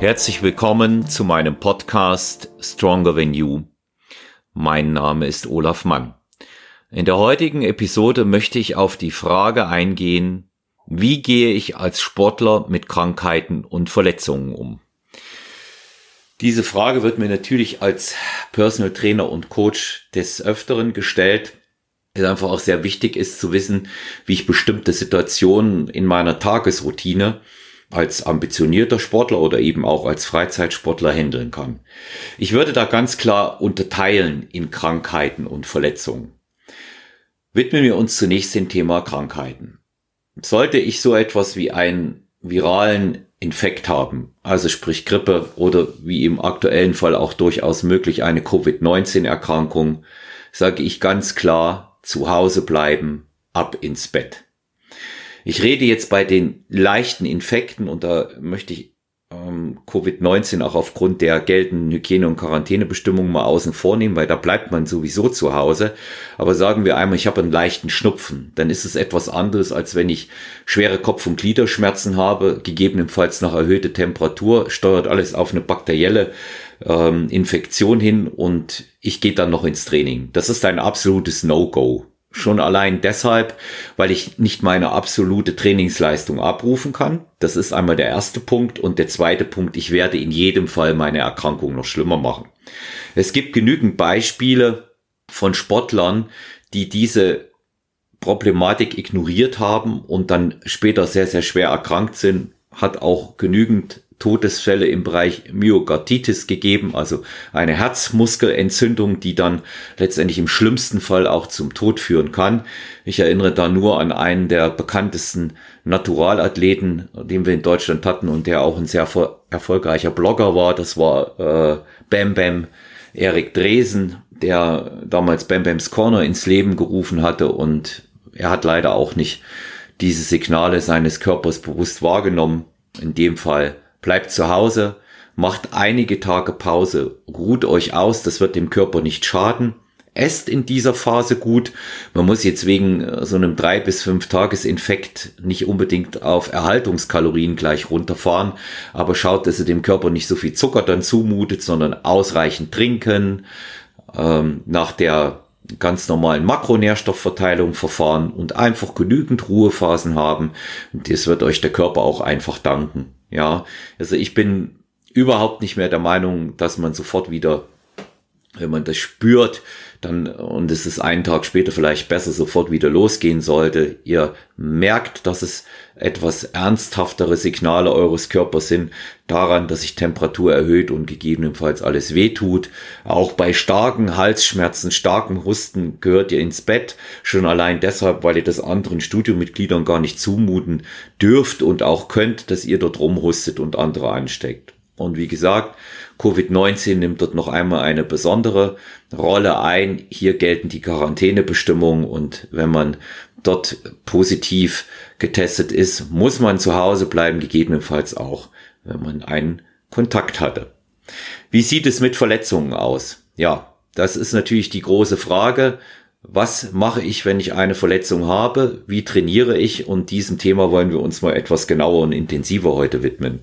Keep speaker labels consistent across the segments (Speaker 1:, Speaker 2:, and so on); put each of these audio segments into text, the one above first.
Speaker 1: Herzlich willkommen zu meinem Podcast Stronger Than You. Mein Name ist Olaf Mann. In der heutigen Episode möchte ich auf die Frage eingehen, wie gehe ich als Sportler mit Krankheiten und Verletzungen um? Diese Frage wird mir natürlich als Personal Trainer und Coach des Öfteren gestellt, es einfach auch sehr wichtig ist zu wissen, wie ich bestimmte Situationen in meiner Tagesroutine als ambitionierter Sportler oder eben auch als Freizeitsportler handeln kann. Ich würde da ganz klar unterteilen in Krankheiten und Verletzungen. Widmen wir uns zunächst dem Thema Krankheiten. Sollte ich so etwas wie einen viralen Infekt haben, also sprich Grippe oder wie im aktuellen Fall auch durchaus möglich eine Covid-19-Erkrankung, sage ich ganz klar, zu Hause bleiben, ab ins Bett. Ich rede jetzt bei den leichten Infekten und da möchte ich ähm, Covid-19 auch aufgrund der geltenden Hygiene- und Quarantänebestimmungen mal außen vornehmen, weil da bleibt man sowieso zu Hause. Aber sagen wir einmal, ich habe einen leichten Schnupfen, dann ist es etwas anderes, als wenn ich schwere Kopf- und Gliederschmerzen habe, gegebenenfalls nach erhöhte Temperatur, steuert alles auf eine bakterielle ähm, Infektion hin und ich gehe dann noch ins Training. Das ist ein absolutes No-Go. Schon allein deshalb, weil ich nicht meine absolute Trainingsleistung abrufen kann. Das ist einmal der erste Punkt. Und der zweite Punkt, ich werde in jedem Fall meine Erkrankung noch schlimmer machen. Es gibt genügend Beispiele von Sportlern, die diese Problematik ignoriert haben und dann später sehr, sehr schwer erkrankt sind. Hat auch genügend Todesfälle im Bereich Myokarditis gegeben, also eine Herzmuskelentzündung, die dann letztendlich im schlimmsten Fall auch zum Tod führen kann. Ich erinnere da nur an einen der bekanntesten Naturalathleten, den wir in Deutschland hatten und der auch ein sehr erfolgreicher Blogger war. Das war äh, Bam Bam Erik Dresen, der damals Bam Bams Corner ins Leben gerufen hatte und er hat leider auch nicht diese Signale seines Körpers bewusst wahrgenommen. In dem Fall bleibt zu Hause, macht einige Tage Pause, ruht euch aus, das wird dem Körper nicht schaden. Esst in dieser Phase gut. Man muss jetzt wegen äh, so einem drei bis fünf Tagesinfekt nicht unbedingt auf Erhaltungskalorien gleich runterfahren, aber schaut, dass ihr dem Körper nicht so viel Zucker dann zumutet, sondern ausreichend trinken, ähm, nach der ganz normalen Makronährstoffverteilung verfahren und einfach genügend Ruhephasen haben. Und das wird euch der Körper auch einfach danken. Ja, also ich bin überhaupt nicht mehr der Meinung, dass man sofort wieder, wenn man das spürt, dann, und es ist einen Tag später vielleicht besser, sofort wieder losgehen sollte. Ihr merkt, dass es etwas ernsthaftere Signale eures Körpers sind, daran, dass sich Temperatur erhöht und gegebenenfalls alles wehtut. Auch bei starken Halsschmerzen, starken Husten gehört ihr ins Bett. Schon allein deshalb, weil ihr das anderen Studiomitgliedern gar nicht zumuten dürft und auch könnt, dass ihr dort rumhustet und andere ansteckt. Und wie gesagt, Covid-19 nimmt dort noch einmal eine besondere Rolle ein. Hier gelten die Quarantänebestimmungen und wenn man dort positiv getestet ist, muss man zu Hause bleiben, gegebenenfalls auch, wenn man einen Kontakt hatte. Wie sieht es mit Verletzungen aus? Ja, das ist natürlich die große Frage. Was mache ich, wenn ich eine Verletzung habe? Wie trainiere ich? Und diesem Thema wollen wir uns mal etwas genauer und intensiver heute widmen.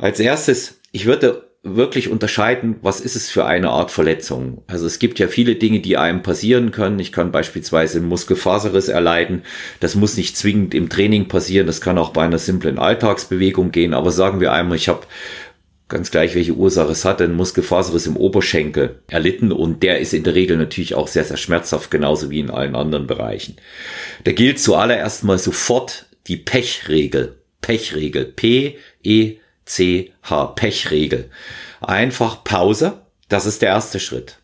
Speaker 1: Als erstes ich würde wirklich unterscheiden, was ist es für eine Art Verletzung. Also es gibt ja viele Dinge, die einem passieren können. Ich kann beispielsweise einen Muskelfaserriss erleiden. Das muss nicht zwingend im Training passieren. Das kann auch bei einer simplen Alltagsbewegung gehen. Aber sagen wir einmal, ich habe ganz gleich, welche Ursache es hat, einen Muskelfaserriss im Oberschenkel erlitten und der ist in der Regel natürlich auch sehr, sehr schmerzhaft, genauso wie in allen anderen Bereichen. Da gilt zuallererst mal sofort die Pechregel. Pechregel. P, E, CH, Pechregel. Einfach Pause, das ist der erste Schritt.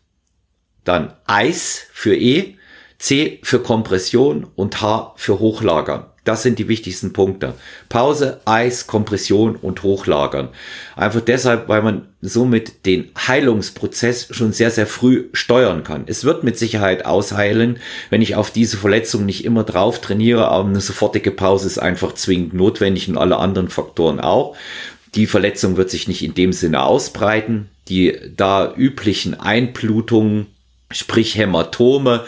Speaker 1: Dann Eis für E, C für Kompression und H für Hochlagern. Das sind die wichtigsten Punkte. Pause, Eis, Kompression und Hochlagern. Einfach deshalb, weil man somit den Heilungsprozess schon sehr, sehr früh steuern kann. Es wird mit Sicherheit ausheilen, wenn ich auf diese Verletzung nicht immer drauf trainiere, aber eine sofortige Pause ist einfach zwingend notwendig und alle anderen Faktoren auch. Die Verletzung wird sich nicht in dem Sinne ausbreiten. Die da üblichen Einblutungen Sprich, Hämatome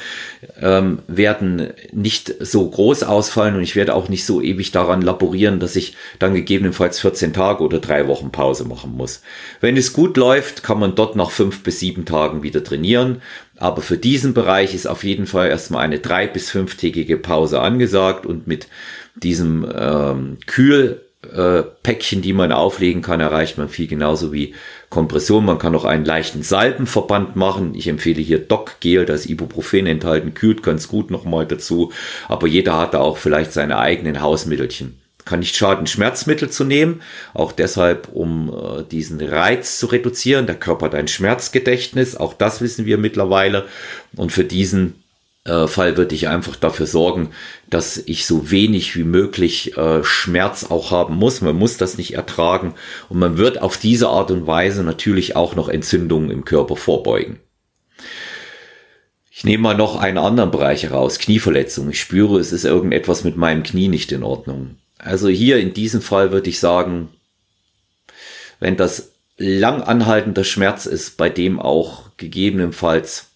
Speaker 1: ähm, werden nicht so groß ausfallen und ich werde auch nicht so ewig daran laborieren, dass ich dann gegebenenfalls 14 Tage oder drei Wochen Pause machen muss. Wenn es gut läuft, kann man dort nach fünf bis sieben Tagen wieder trainieren. Aber für diesen Bereich ist auf jeden Fall erstmal eine drei bis fünftägige Pause angesagt und mit diesem ähm, Kühl äh, Päckchen, die man auflegen kann, erreicht man viel genauso wie Kompression. Man kann auch einen leichten Salbenverband machen. Ich empfehle hier Doc Gel, da ist Ibuprofen enthalten, kühlt ganz gut nochmal dazu. Aber jeder hat da auch vielleicht seine eigenen Hausmittelchen. Kann nicht schaden, Schmerzmittel zu nehmen, auch deshalb, um äh, diesen Reiz zu reduzieren. Der Körper hat ein Schmerzgedächtnis, auch das wissen wir mittlerweile. Und für diesen äh, Fall würde ich einfach dafür sorgen, dass ich so wenig wie möglich äh, Schmerz auch haben muss. Man muss das nicht ertragen und man wird auf diese Art und Weise natürlich auch noch Entzündungen im Körper vorbeugen. Ich nehme mal noch einen anderen Bereich heraus, Knieverletzung. Ich spüre, es ist irgendetwas mit meinem Knie nicht in Ordnung. Also hier in diesem Fall würde ich sagen, wenn das lang anhaltender Schmerz ist, bei dem auch gegebenenfalls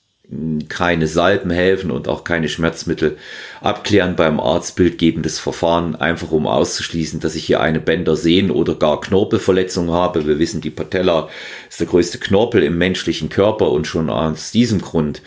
Speaker 1: keine Salben helfen und auch keine Schmerzmittel abklären beim Arzt bildgebendes Verfahren, einfach um auszuschließen, dass ich hier eine Bändersehnen- oder gar Knorpelverletzung habe. Wir wissen, die Patella ist der größte Knorpel im menschlichen Körper und schon aus diesem Grund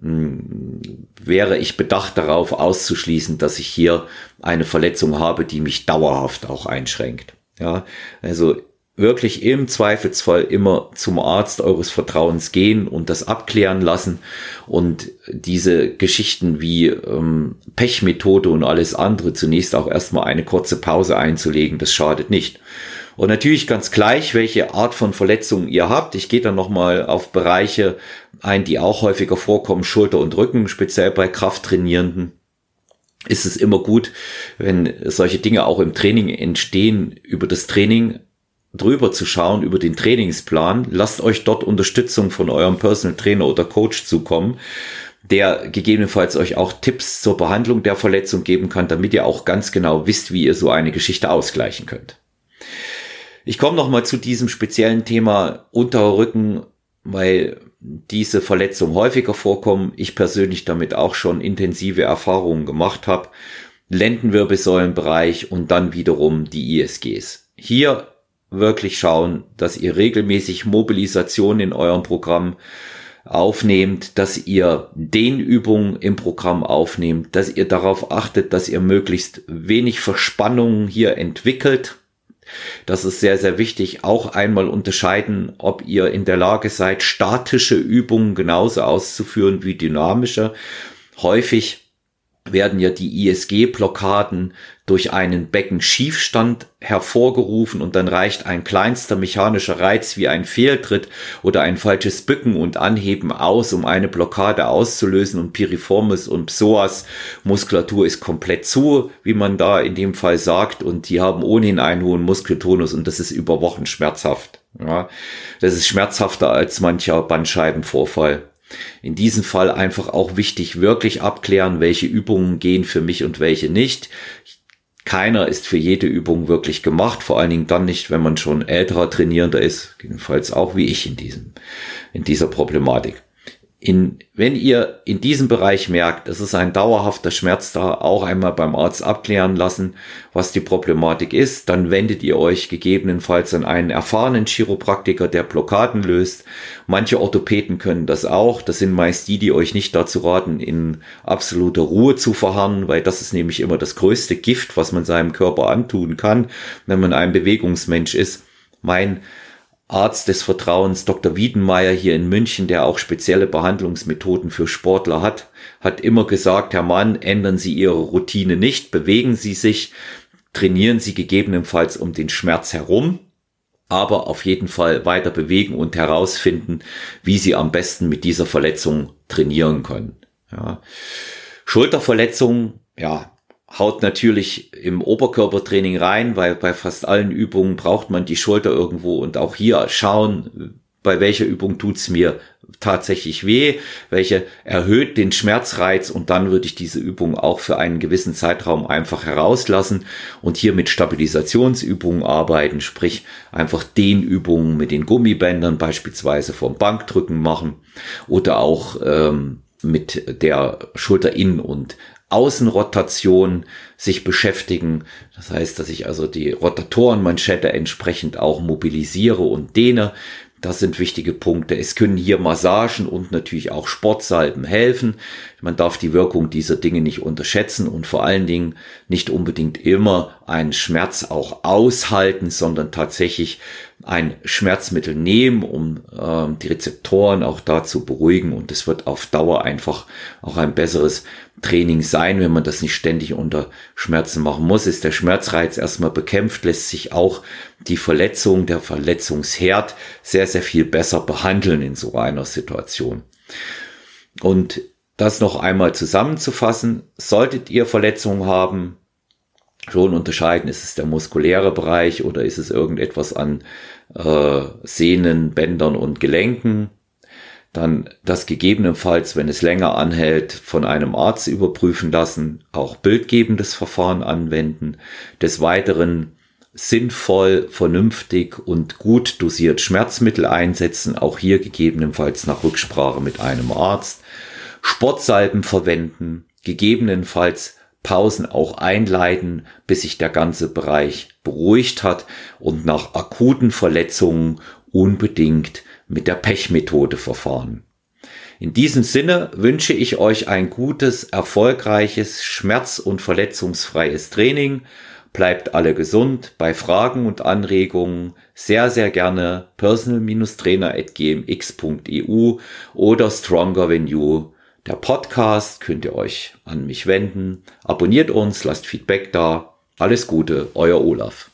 Speaker 1: hm, wäre ich bedacht darauf auszuschließen, dass ich hier eine Verletzung habe, die mich dauerhaft auch einschränkt. Ja, also wirklich im Zweifelsfall immer zum Arzt eures Vertrauens gehen und das abklären lassen und diese Geschichten wie ähm, Pechmethode und alles andere zunächst auch erstmal eine kurze Pause einzulegen, das schadet nicht. Und natürlich ganz gleich, welche Art von Verletzung ihr habt. Ich gehe dann nochmal auf Bereiche ein, die auch häufiger vorkommen, Schulter und Rücken, speziell bei Krafttrainierenden ist es immer gut, wenn solche Dinge auch im Training entstehen, über das Training drüber zu schauen über den Trainingsplan. Lasst euch dort Unterstützung von eurem Personal Trainer oder Coach zukommen, der gegebenenfalls euch auch Tipps zur Behandlung der Verletzung geben kann, damit ihr auch ganz genau wisst, wie ihr so eine Geschichte ausgleichen könnt. Ich komme noch mal zu diesem speziellen Thema Unterrücken, weil diese Verletzungen häufiger vorkommen. Ich persönlich damit auch schon intensive Erfahrungen gemacht habe. Lendenwirbelsäulenbereich und dann wiederum die ISGs. Hier wirklich schauen, dass ihr regelmäßig Mobilisation in eurem Programm aufnehmt, dass ihr den Übungen im Programm aufnehmt, dass ihr darauf achtet, dass ihr möglichst wenig Verspannungen hier entwickelt. Das ist sehr, sehr wichtig. Auch einmal unterscheiden, ob ihr in der Lage seid, statische Übungen genauso auszuführen wie dynamische. Häufig werden ja die ISG-Blockaden durch einen Beckenschiefstand hervorgerufen und dann reicht ein kleinster mechanischer Reiz wie ein Fehltritt oder ein falsches Bücken und Anheben aus, um eine Blockade auszulösen und Piriformis und Psoas Muskulatur ist komplett zu, wie man da in dem Fall sagt und die haben ohnehin einen hohen Muskeltonus und das ist über Wochen schmerzhaft. Ja, das ist schmerzhafter als mancher Bandscheibenvorfall in diesem Fall einfach auch wichtig, wirklich abklären, welche Übungen gehen für mich und welche nicht. Keiner ist für jede Übung wirklich gemacht, vor allen Dingen dann nicht, wenn man schon älterer Trainierender ist, jedenfalls auch wie ich in diesem, in dieser Problematik in, wenn ihr in diesem Bereich merkt, es ist ein dauerhafter Schmerz da, auch einmal beim Arzt abklären lassen, was die Problematik ist, dann wendet ihr euch gegebenenfalls an einen erfahrenen Chiropraktiker, der Blockaden löst. Manche Orthopäden können das auch. Das sind meist die, die euch nicht dazu raten, in absoluter Ruhe zu verharren, weil das ist nämlich immer das größte Gift, was man seinem Körper antun kann, wenn man ein Bewegungsmensch ist. Mein Arzt des Vertrauens, Dr. Wiedenmeier hier in München, der auch spezielle Behandlungsmethoden für Sportler hat, hat immer gesagt, Herr Mann, ändern Sie Ihre Routine nicht, bewegen Sie sich, trainieren Sie gegebenenfalls um den Schmerz herum, aber auf jeden Fall weiter bewegen und herausfinden, wie Sie am besten mit dieser Verletzung trainieren können. Ja. Schulterverletzungen, ja, haut natürlich im Oberkörpertraining rein, weil bei fast allen Übungen braucht man die Schulter irgendwo und auch hier schauen, bei welcher Übung tut's mir tatsächlich weh, welche erhöht den Schmerzreiz und dann würde ich diese Übung auch für einen gewissen Zeitraum einfach herauslassen und hier mit Stabilisationsübungen arbeiten, sprich einfach den Übungen mit den Gummibändern beispielsweise vom Bankdrücken machen oder auch ähm, mit der Schulterinnen- und Außenrotation sich beschäftigen. Das heißt, dass ich also die Rotatorenmanschette entsprechend auch mobilisiere und dehne. Das sind wichtige Punkte. Es können hier Massagen und natürlich auch Sportsalben helfen. Man darf die Wirkung dieser Dinge nicht unterschätzen und vor allen Dingen nicht unbedingt immer einen Schmerz auch aushalten, sondern tatsächlich ein Schmerzmittel nehmen, um äh, die Rezeptoren auch da zu beruhigen. Und es wird auf Dauer einfach auch ein besseres Training sein, wenn man das nicht ständig unter Schmerzen machen muss. Ist der Schmerzreiz erstmal bekämpft, lässt sich auch die Verletzung, der Verletzungsherd sehr, sehr viel besser behandeln in so einer Situation. Und das noch einmal zusammenzufassen, solltet ihr Verletzungen haben, schon unterscheiden, ist es der muskuläre Bereich oder ist es irgendetwas an äh, Sehnen, Bändern und Gelenken. Dann das gegebenenfalls, wenn es länger anhält, von einem Arzt überprüfen lassen, auch bildgebendes Verfahren anwenden. Des Weiteren sinnvoll, vernünftig und gut dosiert Schmerzmittel einsetzen, auch hier gegebenenfalls nach Rücksprache mit einem Arzt. Sportsalben verwenden, gegebenenfalls Pausen auch einleiten, bis sich der ganze Bereich beruhigt hat und nach akuten Verletzungen unbedingt mit der Pechmethode verfahren. In diesem Sinne wünsche ich euch ein gutes, erfolgreiches, schmerz- und verletzungsfreies Training. Bleibt alle gesund. Bei Fragen und Anregungen sehr, sehr gerne personal-trainer.gmx.eu oder stronger der Podcast könnt ihr euch an mich wenden. Abonniert uns, lasst Feedback da. Alles Gute, euer Olaf.